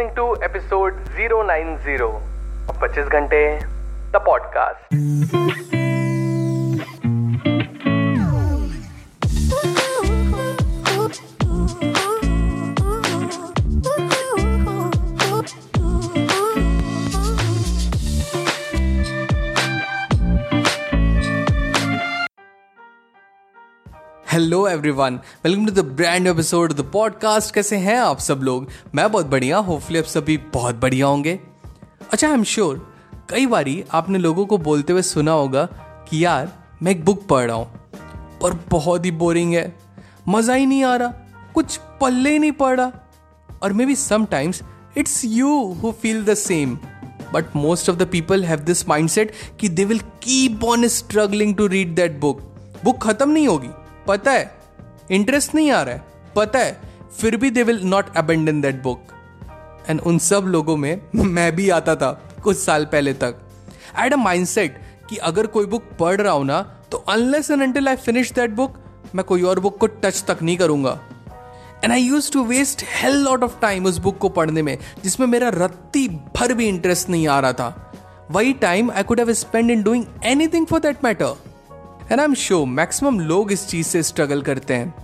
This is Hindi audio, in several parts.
listening to episode 090 of 25 घंटे the podcast. Hello everyone welcome to the brand episode the podcast कैसे हैं आप सब लोग? मैं बहुत बढ़िया होपफुली आप सभी बहुत बढ़िया होंगे। अच्छा आई एम श्योर कई बारी आपने लोगों को बोलते हुए सुना होगा कि यार, मैं एक बुक पढ़ रहा हूँ, पर बहुत ही बोरिंग है। मज़ा ही नहीं आ रहा, कुछ पल्ले ही नहीं पड़ रहा। और maybe sometimes it's you who feel the same but most of the people have this mindset कि they will keep on struggling to read that book book खत्म नहीं होगी। पता है इंटरेस्ट नहीं आ रहा है, पता है, फिर भी they will not abandon that book and उन सब लोगों में मैं भी आता था कुछ साल पहले तक। हैड अ माइंडसेट कि अगर कोई बुक पढ़ रहा हूँ ना तो unless and until I finish that book मैं कोई और बुक को टच तक नहीं करूँगा। And I used to waste hell lot of time उस बुक को पढ़ने में, जिसमें मेरा रत्ती भर भी इंटरेस्ट नहीं आ रहा था। वही time I could have spend in doing anything for that matter and I am sure maximum लोग इस चीज़ से स्ट्रगल करते हैं।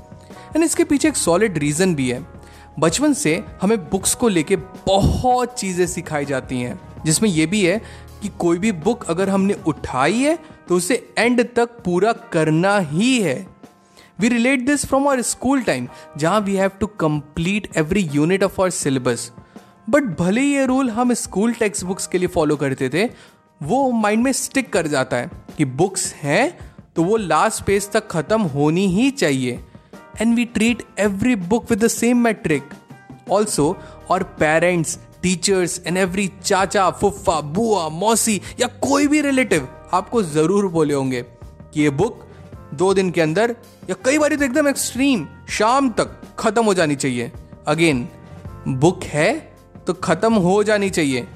एंड इसके पीछे एक सॉलिड रीजन भी है। बचपन से हमें बुक्स को लेके बहुत चीज़ें सिखाई जाती हैं। जिसमें यह भी है कि कोई भी बुक अगर हमने उठाई है तो उसे एंड तक पूरा करना ही है। We relate this from our school time जहाँ we have to complete every unit of our syllabus but भले ही ये रूल हम स्कूल टेक्स्ट बुक्स के लिए फॉलो करते थे, वो माइंड में स्टिक कर जाता है कि बुक्स हैं तो वो लास्ट पेज तक खत्म होनी ही चाहिए। And we treat every book with the same metric also और पेरेंट्स टीचर्स एंड एवरी चाचा, फुफ्फा, बुआ, मौसी, या कोई भी रिलेटिव आपको ज़रूर बोले होंगे कि ये बुक दो दिन के अंदर या कई बार तो एकदम एक्सट्रीम शाम तक खत्म हो जानी चाहिए। अगेन बुक है तो खत्म हो जानी चाहिए।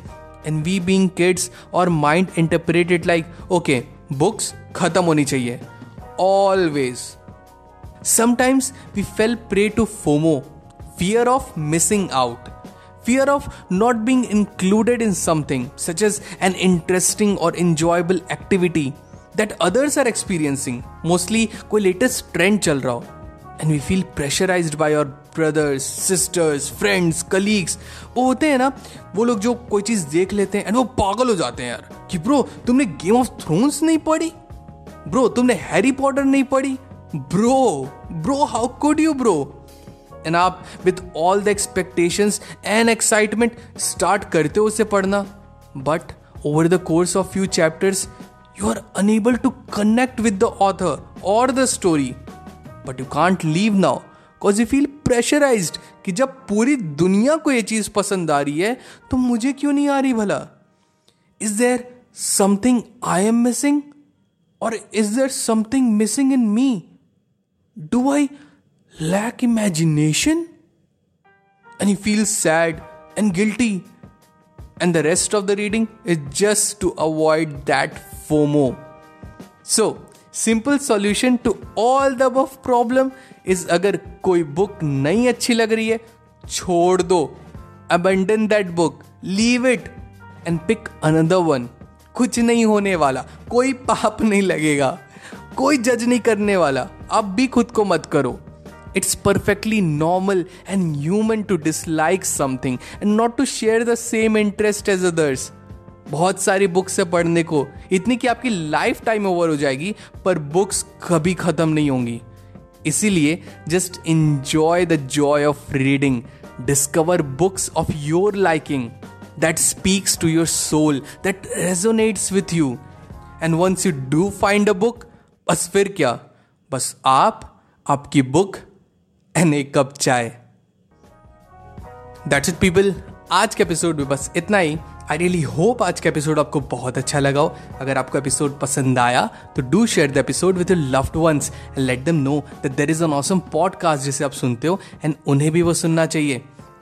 And we being kids our mind interpreted like okay books खत्म होनी चाहिए. Always sometimes we fell prey to FOMO fear of missing out fear of not being included in something such as an interesting और enjoyable activity that others are experiencing mostly कोई लेटेस्ट ट्रेंड चल रहा हो and we feel pressurise by our brothers sisters friends colleagues वो होते हैं ना, वो लोग जो कोई चीज़ देख लेते हैं एंड वो पागल हो जाते हैं यार कि ब्रो तुमने गेम ऑफ़ थ्रोन्स नहीं पढ़ी? ब्रो तुमने हैरी पॉटर नहीं पढ़ी? Bro bro how could you bro and आप with all the expectations and excitement start करते हो उसे पढ़ना। But over the course of few chapters you are unable to connect with the author और the story but you can't leave now because you feel pressurise कि जब पूरी दुनिया को ये चीज़ पसंद आ रही है तो मुझे क्यों नहीं आ रही भला? Is there something I am missing और is there something missing in me do I lack imagination and he feels sad and guilty. And the rest of the reading is just to avoid that FOMO. So, simple solution to all the above problem is अगर कोई बुक नहीं अच्छी लग रही है छोड़ दो abandon that book leave it and pick another one कुछ नहीं होने वाला। कोई पाप नहीं लगेगा। कोई जज नहीं करने वाला। अब भी खुद को मत करो। It's perfectly normal and human to dislike something and not to share the same interest as others बहुत सारी बुक्स है पढ़ने को। इतनी कि आपकी लाइफ टाइम ओवर हो जाएगी, पर बुक्स कभी खत्म नहीं होंगी। इसीलिए just enjoy the joy of reading discover books of your liking that speaks to your soul that resonates with you and once you do find a book बस फिर क्या बस आप आपकी बुक एंड एक कप चाय दैट्स इट पीपल आज के एपिसोड में बस इतना ही. आई रियली होप आज का एपिसोड आपको बहुत अच्छा लगा हो. अगर आपको एपिसोड पसंद आया तो do share the episode with your loved ones and let them know that there is an awesome podcast जिसे आप सुनते हो एंड उन्हें भी वो सुनना चाहिए.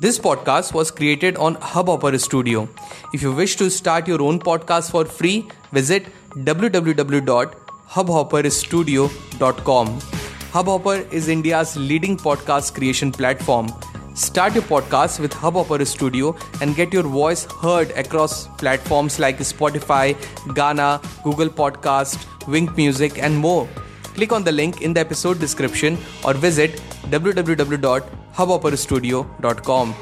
This podcast was created on Hubhopper Studio. If you wish to start your own podcast for free, visit www.hubhopperstudio.com. Hubhopper is India's leading podcast creation platform. Start your podcast with Hubhopper Studio and get your voice heard across platforms like Spotify, Ghana, Google Podcast, Wink Music, and more. Click on the link in the episode description or visit www.hubhopperstudio.com.